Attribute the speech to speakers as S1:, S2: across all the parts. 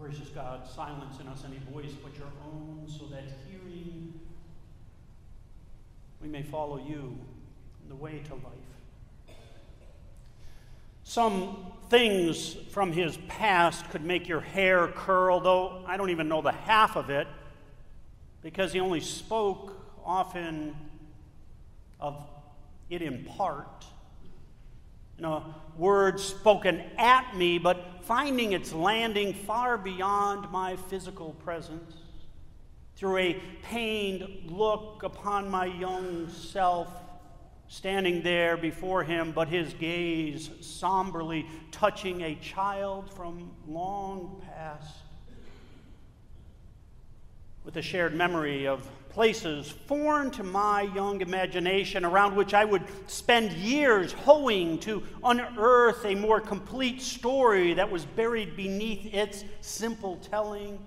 S1: Gracious God, silence in us any voice but your own, so that hearing we may follow you in the way to life. Some things from his past could make your hair curl, though I don't even know the half of it, because he only spoke often of it in part. You know, words spoken at me, but finding its landing far beyond my physical presence. Through a pained look upon my young self, standing there before him, but his gaze somberly touching a child from long past. With a shared memory of places foreign to my young imagination around which I would spend years hoeing to unearth a more complete story that was buried beneath its simple telling.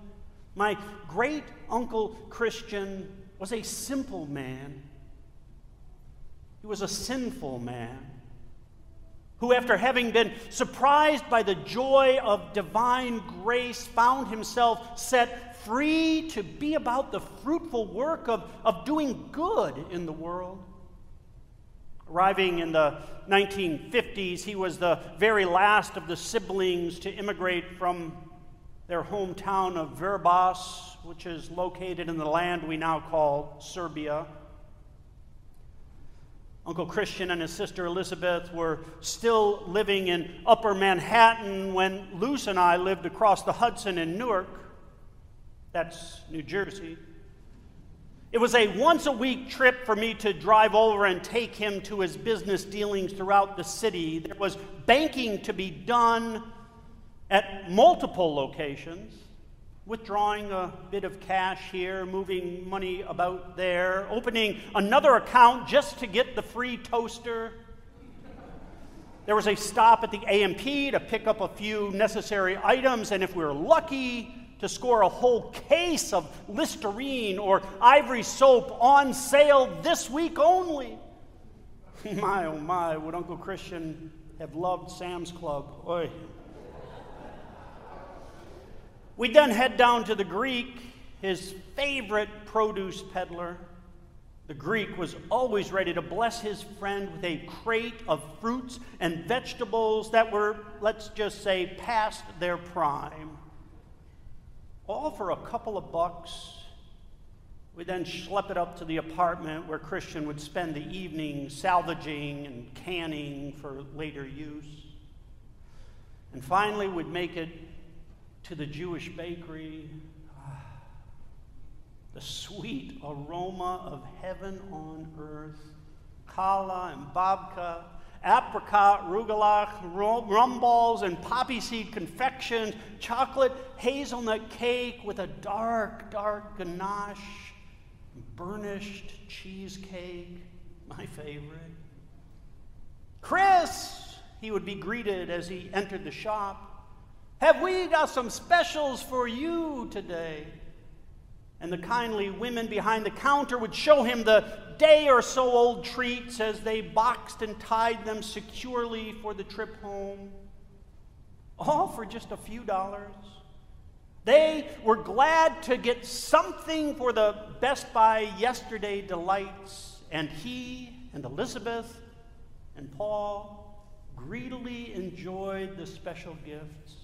S1: My great uncle Christian was a simple man. He was a sinful man who, after having been surprised by the joy of divine grace, found himself set free to be about the fruitful work of, of doing good in the world. Arriving in the 1950s, he was the very last of the siblings to immigrate from their hometown of Vrbas, which is located in the land we now call Serbia. Uncle Christian and his sister Elizabeth were still living in Upper Manhattan when Luce and I lived across the Hudson in Newark. That's New Jersey. It was a once a week trip for me to drive over and take him to his business dealings throughout the city. There was banking to be done at multiple locations, withdrawing a bit of cash here, moving money about there, opening another account just to get the free toaster. There was a stop at the A&P to pick up a few necessary items, and if we were lucky, to score a whole case of Listerine or Ivory soap on sale this week only. my, oh my, would Uncle Christian have loved Sam's Club? Oy. We then head down to the Greek, his favorite produce peddler. The Greek was always ready to bless his friend with a crate of fruits and vegetables that were, let's just say, past their prime all for a couple of bucks. We then schlep it up to the apartment where Christian would spend the evening salvaging and canning for later use. And finally, would make it to the Jewish bakery. Ah, the sweet aroma of heaven on earth. Challah and babka apricot, rugelach, rum balls, and poppy seed confections, chocolate hazelnut cake with a dark, dark ganache, burnished cheesecake, my favorite. Chris, he would be greeted as he entered the shop. Have we got some specials for you today? And the kindly women behind the counter would show him the day or so old treats as they boxed and tied them securely for the trip home, all for just a few dollars. They were glad to get something for the best by yesterday delights, and he and Elizabeth and Paul greedily enjoyed the special gifts.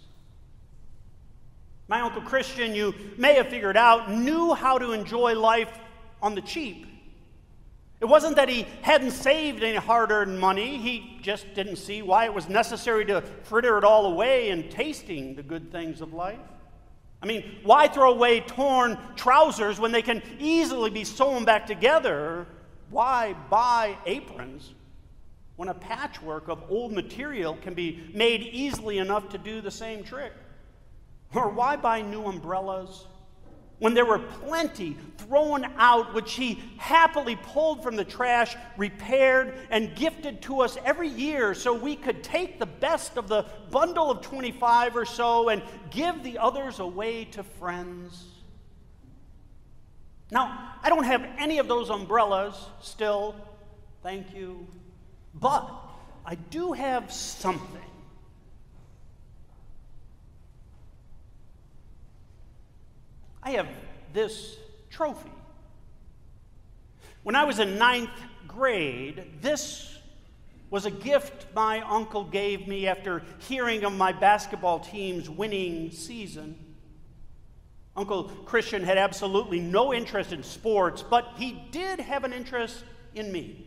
S1: My Uncle Christian, you may have figured out, knew how to enjoy life on the cheap. It wasn't that he hadn't saved any hard earned money, he just didn't see why it was necessary to fritter it all away in tasting the good things of life. I mean, why throw away torn trousers when they can easily be sewn back together? Why buy aprons when a patchwork of old material can be made easily enough to do the same trick? Or why buy new umbrellas when there were plenty thrown out, which he happily pulled from the trash, repaired, and gifted to us every year so we could take the best of the bundle of 25 or so and give the others away to friends. Now, I don't have any of those umbrellas still, thank you, but I do have something I have this trophy. When I was in ninth grade, this was a gift my uncle gave me after hearing of my basketball team's winning season. Uncle Christian had absolutely no interest in sports, but he did have an interest in me,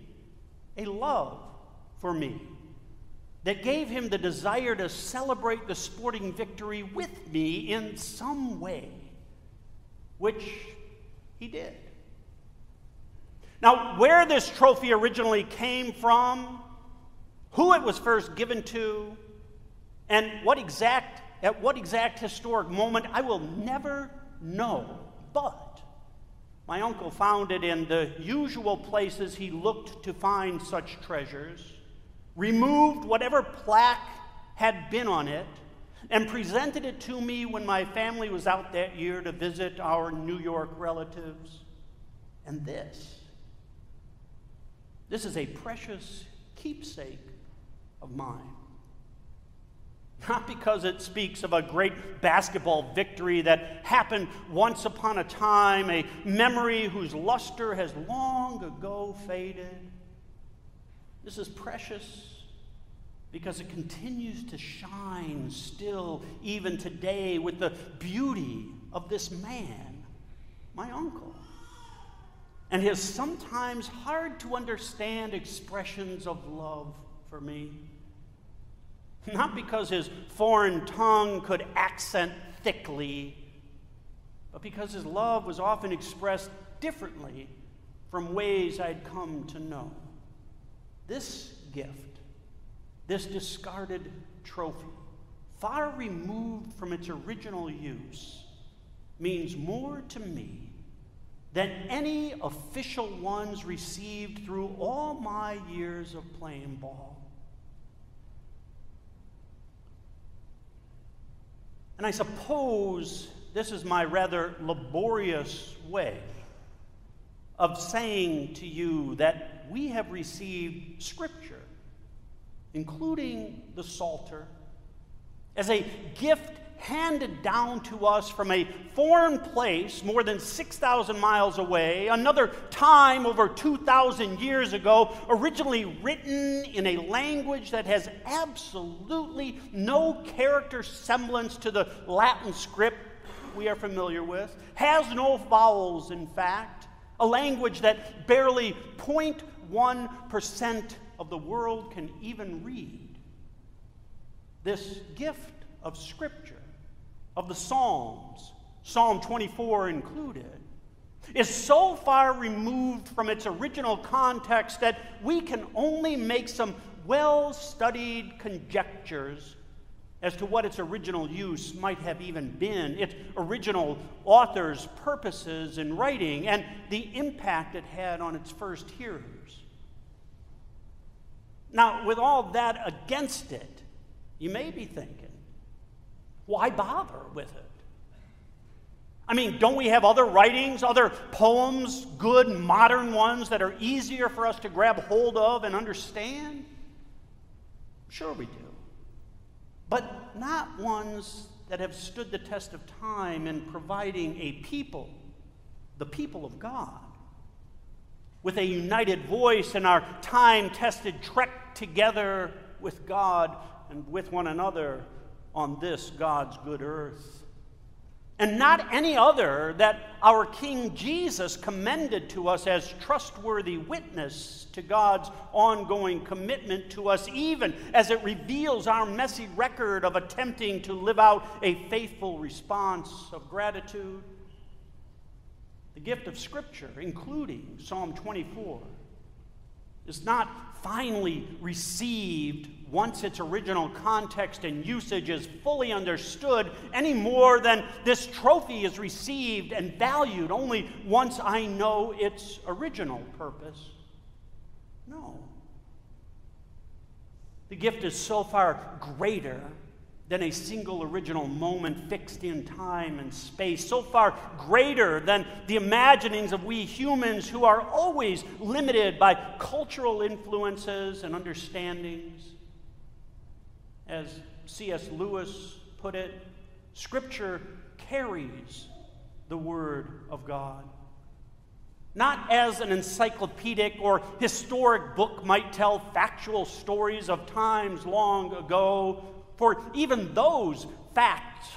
S1: a love for me that gave him the desire to celebrate the sporting victory with me in some way, which he did. Now, where this trophy originally came from, who it was first given to, and what exact, at what exact historic moment, I will never know. But my uncle found it in the usual places he looked to find such treasures, removed whatever plaque had been on it, and presented it to me when my family was out that year to visit our New York relatives. And this, this is a precious keepsake of mine. Not because it speaks of a great basketball victory that happened once upon a time, a memory whose luster has long ago faded. This is precious because it continues to shine still, even today, with the beauty of this man, my uncle, and his sometimes hard to understand expressions of love for me. Not because his foreign tongue could accent thickly, but because his love was often expressed differently from ways I'd come to know. This gift, this discarded trophy, far removed from its original use, means more to me than any official ones received through all my years of playing ball. And I suppose this is my rather laborious way of saying to you that we have received Scripture, including the Psalter, as a gift handed down to us from a foreign place more than 6,000 miles away, another time over 2,000 years ago, originally written in a language that has absolutely no character semblance to the Latin script we are familiar with, has no vowels, in fact, a language that barely 0.1% of the world can even read. This gift of Scripture of the Psalms, Psalm 24 included, is so far removed from its original context that we can only make some well studied conjectures as to what its original use might have even been, its original author's purposes in writing, and the impact it had on its first hearers. Now, with all that against it, you may be thinking, why bother with it? I mean, don't we have other writings, other poems, good modern ones that are easier for us to grab hold of and understand? Sure, we do. But not ones that have stood the test of time in providing a people, the people of God, with a united voice in our time tested trek together with God and with one another on this God's good earth. And not any other that our King Jesus commended to us as trustworthy witness to God's ongoing commitment to us, even as it reveals our messy record of attempting to live out a faithful response of gratitude. The gift of Scripture, including Psalm 24, is not finally received once its original context and usage is fully understood any more than this trophy is received and valued only once I know its original purpose. No. The gift is so far greater than a single original moment fixed in time and space, so far greater than the imaginings of we humans who are always limited by cultural influences and understandings. As C.S. Lewis put it, Scripture carries the Word of God. Not as an encyclopedic or historic book might tell factual stories of times long ago, for even those facts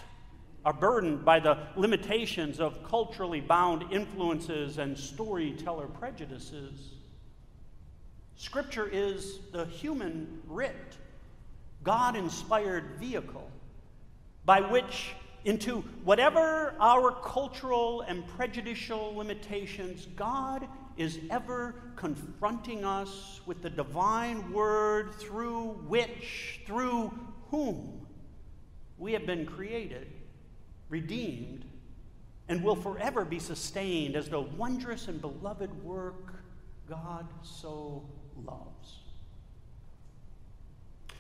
S1: are burdened by the limitations of culturally bound influences and storyteller prejudices. Scripture is the human writ, God inspired vehicle by which, into whatever our cultural and prejudicial limitations, God is ever confronting us with the divine word through which, through whom we have been created, redeemed, and will forever be sustained as the wondrous and beloved work God so loves.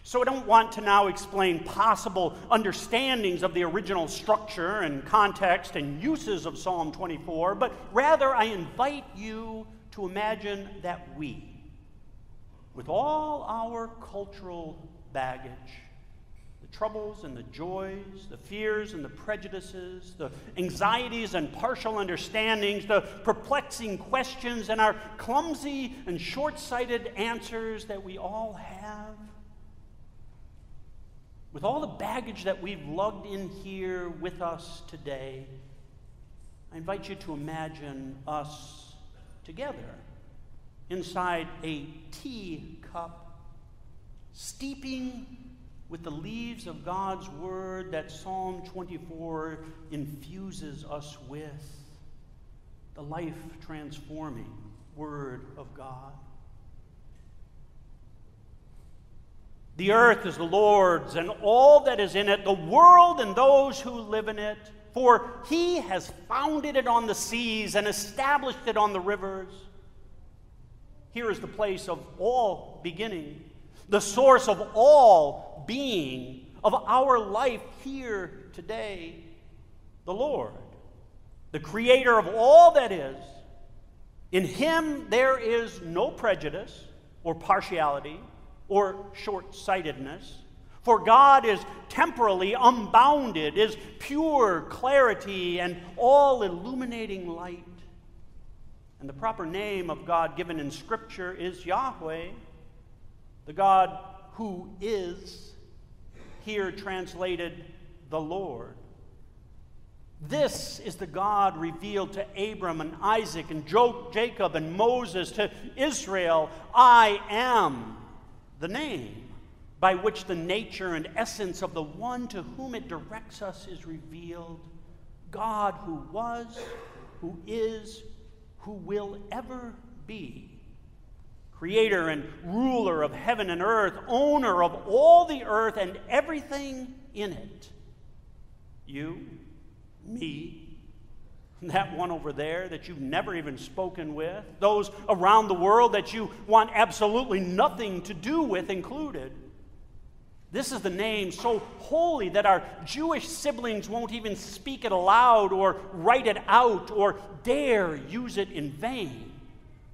S1: So I don't want to now explain possible understandings of the original structure and context and uses of Psalm 24, but rather I invite you to imagine that we, with all our cultural baggage, troubles and the joys, the fears and the prejudices, the anxieties and partial understandings, the perplexing questions and our clumsy and short sighted answers that we all have, with all the baggage that we've lugged in here with us today, I invite you to imagine us together inside a teacup, steeping with the leaves of God's Word that Psalm 24 infuses us with, the life transforming Word of God. The earth is the Lord's and all that is in it, the world and those who live in it. For he has founded it on the seas and established it on the rivers. Here is the place of all beginning, the source of all being, of our life here today, the Lord, the creator of all that is. In him there is no prejudice or partiality or short sightedness. For God is temporally unbounded, is pure clarity and all illuminating light. And the proper name of God given in Scripture is Yahweh, the God who is, here translated the Lord. This is the God revealed to Abram and Isaac and Jacob and Moses, to Israel. I am the name by which the nature and essence of the one to whom it directs us is revealed God who was, who is, who will ever be. Creator and ruler of heaven and earth, owner of all the earth and everything in it. You, me, that one over there that you've never even spoken with, those around the world that you want absolutely nothing to do with included. This is the name so holy that our Jewish siblings won't even speak it aloud or write it out or dare use it in vain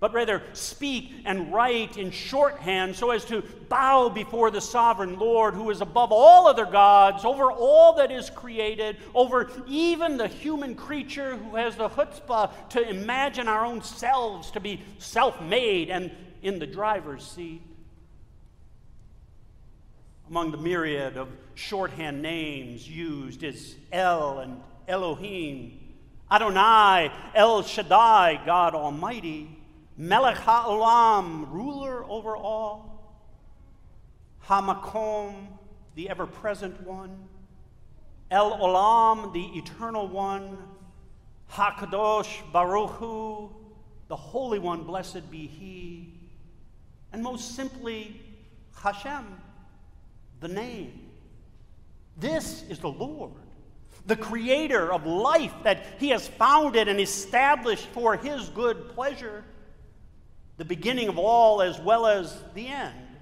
S1: but rather speak and write in shorthand so as to bow before the sovereign Lord who is above all other gods, over all that is created, over even the human creature who has the chutzpah to imagine our own selves to be self made and in the driver's seat. Among the myriad of shorthand names used is El and Elohim, Adonai, El Shaddai, God Almighty. Melech HaOlam, ruler over all. Hamakom, the ever present one. El Olam, the eternal one. Hakadosh Baruch Hu, the Holy One, blessed be He. And most simply, Hashem, the name. This is the Lord, the creator of life that He has founded and established for His good pleasure the beginning of all as well as the end,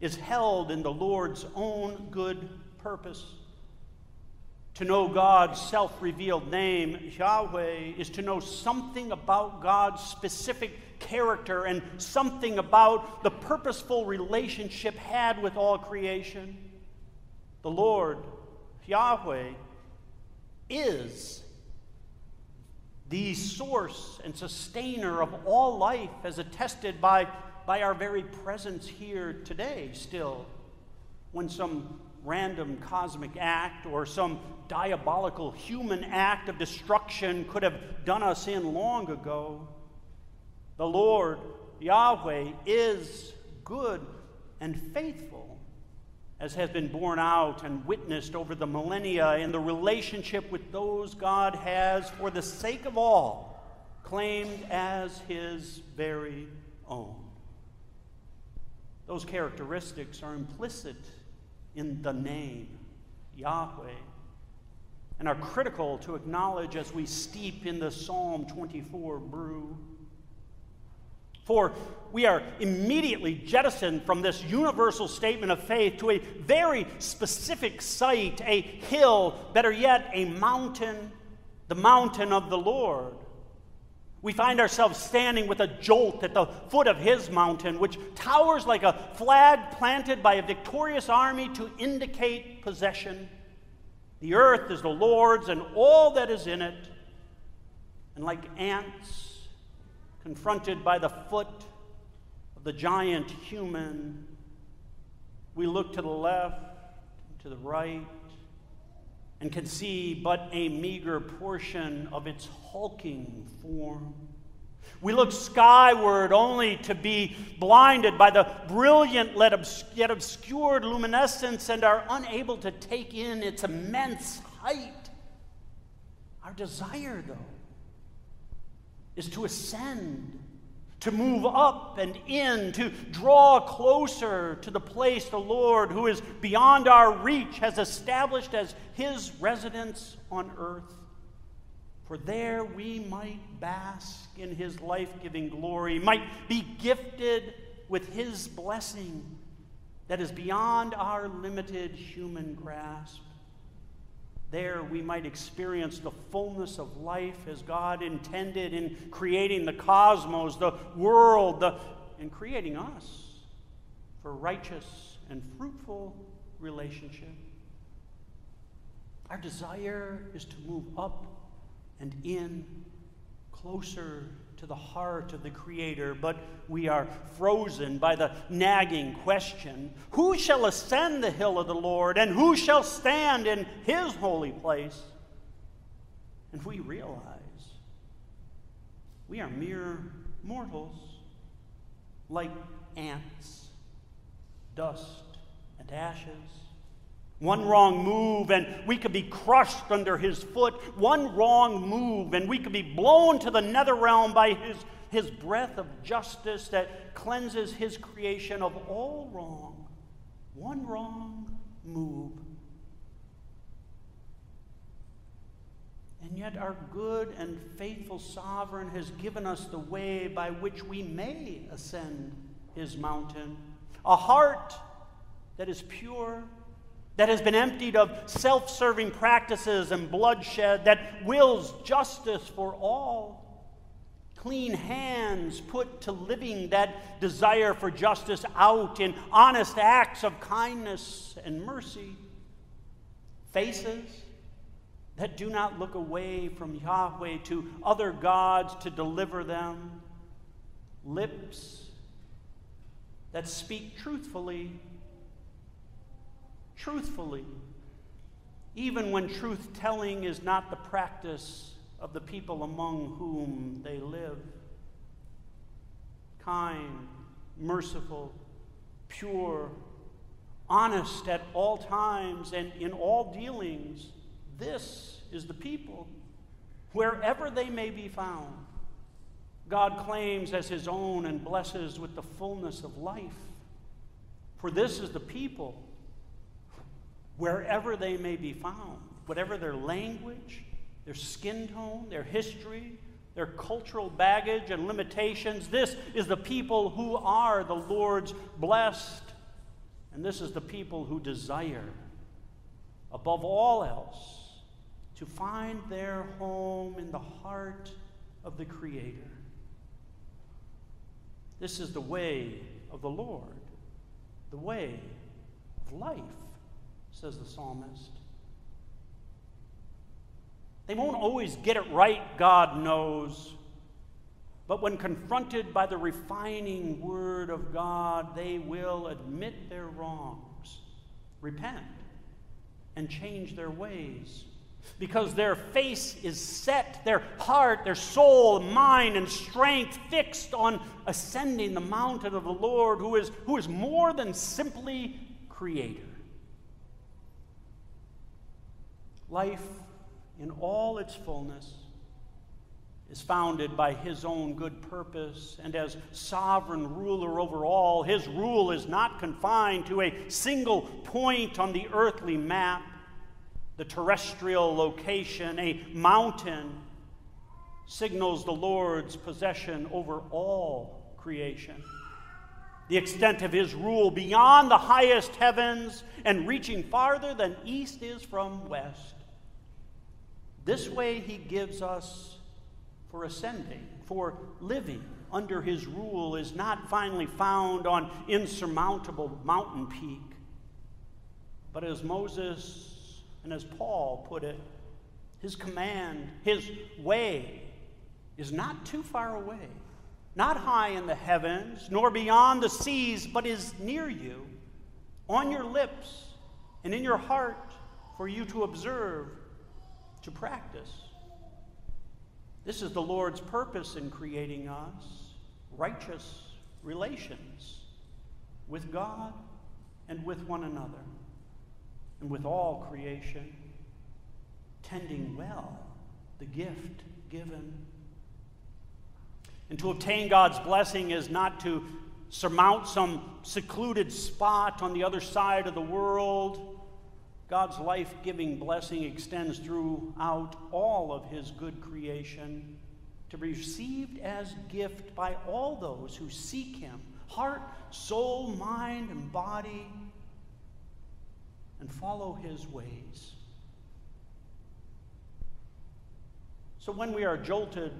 S1: is held in the Lord's own good purpose. To know God's self revealed name, Yahweh, is to know something about God's specific character and something about the purposeful relationship had with all creation. The Lord, Yahweh, is the source and sustainer of all life, as attested by, by our very presence here today, still, when some random cosmic act or some diabolical human act of destruction could have done us in long ago. The Lord, Yahweh, is good and faithful, as has been borne out and witnessed over the millennia in the relationship with those God has, for the sake of all, claimed as his very own. Those characteristics are implicit in the name Yahweh and are critical to acknowledge as we steep in the Psalm 24 brew. For we are immediately jettisoned from this universal statement of faith to a very specific site, a hill, better yet, a mountain, the mountain of the Lord. We find ourselves standing with a jolt at the foot of his mountain, which towers like a flag planted by a victorious army to indicate possession. The earth is the Lord's and all that is in it. And like ants confronted by the foot of the giant human, we look to the left, to the right, and can see but a meager portion of its hulking form. We look skyward only to be blinded by the brilliant yet obscured luminescence and are unable to take in its immense height. Our desire, though, is to ascend to move up and in, to draw closer to the place the Lord, who is beyond our reach, has established as his residence on earth. For there we might bask in his life giving glory, might be gifted with his blessing that is beyond our limited human grasp. There we might experience the fullness of life as God intended in creating the cosmos, the world, the, and creating us for righteous and fruitful relationship. Our desire is to move up and in, closer to the heart of the Creator, but we are frozen by the nagging question Who shall ascend the hill of the Lord, and who shall stand in his holy place? And we realize we are mere mortals, like ants, dust and ashes. One wrong move, and we could be crushed under his foot. One wrong move, and we could be blown to the nether realm by his, his breath of justice that cleanses his creation of all wrong. One wrong move. And yet, our good and faithful sovereign has given us the way by which we may ascend his mountain. A heart that is pure that has been emptied of self serving practices and bloodshed, that wills justice for all. Clean hands put to living that desire for justice out in honest acts of kindness and mercy. Faces that do not look away from Yahweh to other gods to deliver them. Lips that speak truthfully truthfully, even when truth telling is not the practice of the people among whom they live. Kind, merciful, pure, honest at all times and in all dealings. This is the people, wherever they may be found. God claims as his own and blesses with the fullness of life. For this is the people wherever they may be found, whatever their language, their skin tone, their history, their cultural baggage and limitations. This is the people who are the Lord's blessed. And this is the people who desire, above all else, to find their home in the heart of the Creator. This is the way of the Lord, the way of life says the psalmist. They won't always get it right, God knows. But when confronted by the refining word of God, they will admit their wrongs, repent, and change their ways. Because their face is set, their heart, their soul, mind, and strength fixed on ascending the mountain of the Lord, who is, who is more than simply creator. Life in all its fullness is founded by his own good purpose, and as sovereign ruler over all, his rule is not confined to a single point on the earthly map, the terrestrial location, a mountain signals the Lord's possession over all creation. The extent of his rule beyond the highest heavens and reaching farther than east is from west. This way he gives us for ascending, for living under his rule is not finally found on insurmountable mountain peak, but as Moses and as Paul put it, his command, his way is not too far away, not high in the heavens, nor beyond the seas, but is near you, on your lips and in your heart for you to observe, to practice. This is the Lord's purpose in creating us righteous relations with God and with one another and with all creation, tending well the gift given. And to obtain God's blessing is not to surmount some secluded spot on the other side of the world God's life giving blessing extends throughout all of His good creation to be received as gift by all those who seek Him heart, soul, mind, and body and follow His ways. So when we are jolted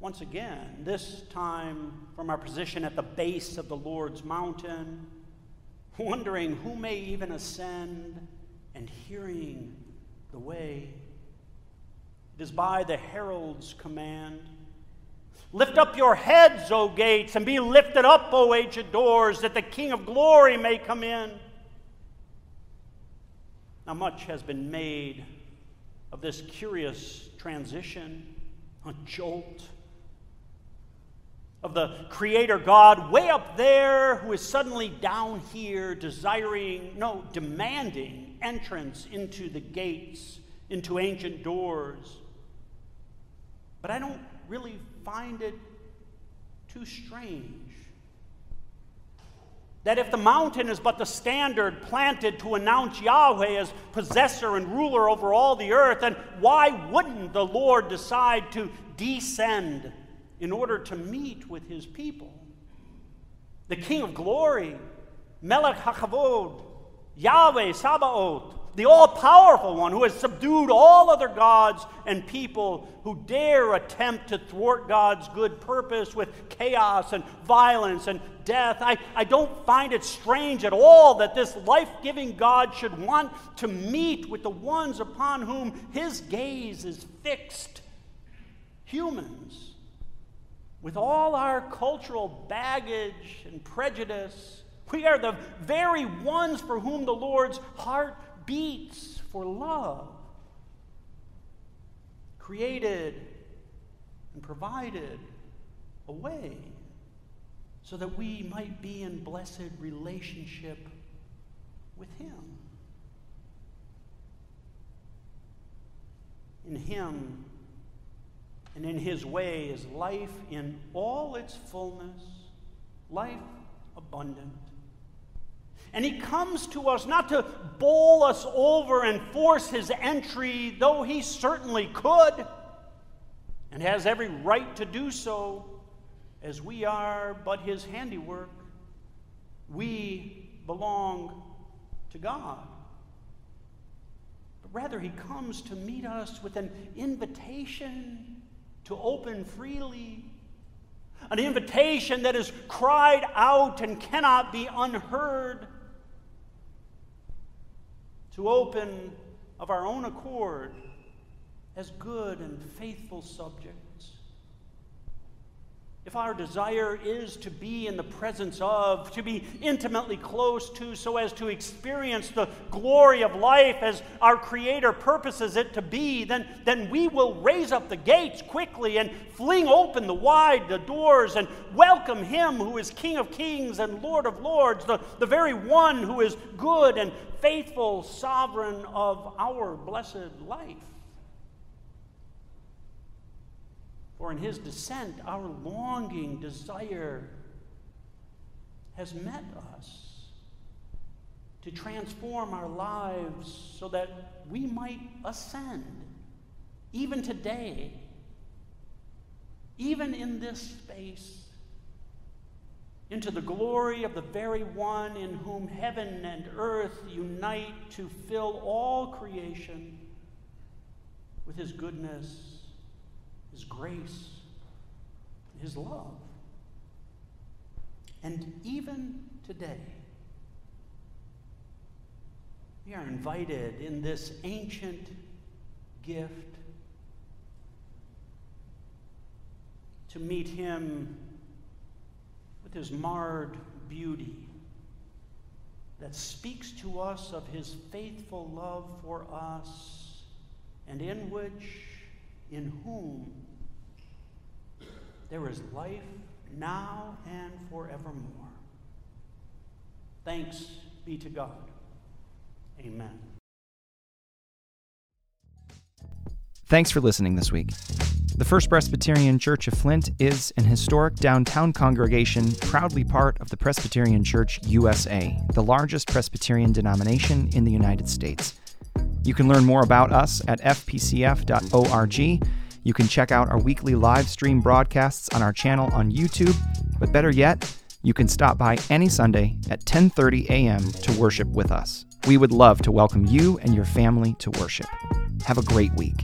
S1: once again, this time from our position at the base of the Lord's mountain, wondering who may even ascend and hearing the way. It is by the herald's command. Lift up your heads, O gates, and be lifted up, O ancient doors, that the King of glory may come in. Now, much has been made of this curious transition, a jolt of the Creator God way up there who is suddenly down here desiring, no, demanding entrance into the gates, into ancient doors. But I don't really find it too strange. That if the mountain is but the standard planted to announce Yahweh as possessor and ruler over all the earth, then why wouldn't the Lord decide to descend? in order to meet with his people. The King of glory, Melech HaKavod, Yahweh Sabaoth, the all powerful one who has subdued all other gods and people who dare attempt to thwart God's good purpose with chaos and violence and death. I, I don't find it strange at all that this life giving God should want to meet with the ones upon whom his gaze is fixed humans with all our cultural baggage and prejudice, we are the very ones for whom the Lord's heart beats for love. Created and provided a way so that we might be in blessed relationship with Him. In Him, and in his way is life in all its fullness, life abundant. And he comes to us not to bowl us over and force his entry, though he certainly could and has every right to do so, as we are but his handiwork. We belong to God. But rather, he comes to meet us with an invitation to open freely. An invitation that is cried out and cannot be unheard. To open of our own accord as good and faithful subjects if our desire is to be in the presence of, to be intimately close to, so as to experience the glory of life as our Creator purposes it to be, then, then we will raise up the gates quickly and fling open the wide the doors and welcome Him who is King of kings and Lord of lords, the, the very one who is good and faithful, sovereign of our blessed life. For in his descent, our longing desire has met us to transform our lives so that we might ascend, even today, even in this space, into the glory of the very one in whom heaven and earth unite to fill all creation with his goodness his grace, His love. And even today, we are invited in this ancient gift to meet Him with His marred beauty that speaks to us of His faithful love for us and in which, in whom, there is life now and forevermore. Thanks be to God. Amen.
S2: Thanks for listening this week. The First Presbyterian Church of Flint is an historic downtown congregation proudly part of the Presbyterian Church USA, the largest Presbyterian denomination in the United States. You can learn more about us at fpcf.org you can check out our weekly live stream broadcasts on our channel on YouTube, but better yet, you can stop by any Sunday at 10:30 a.m. to worship with us. We would love to welcome you and your family to worship. Have a great week.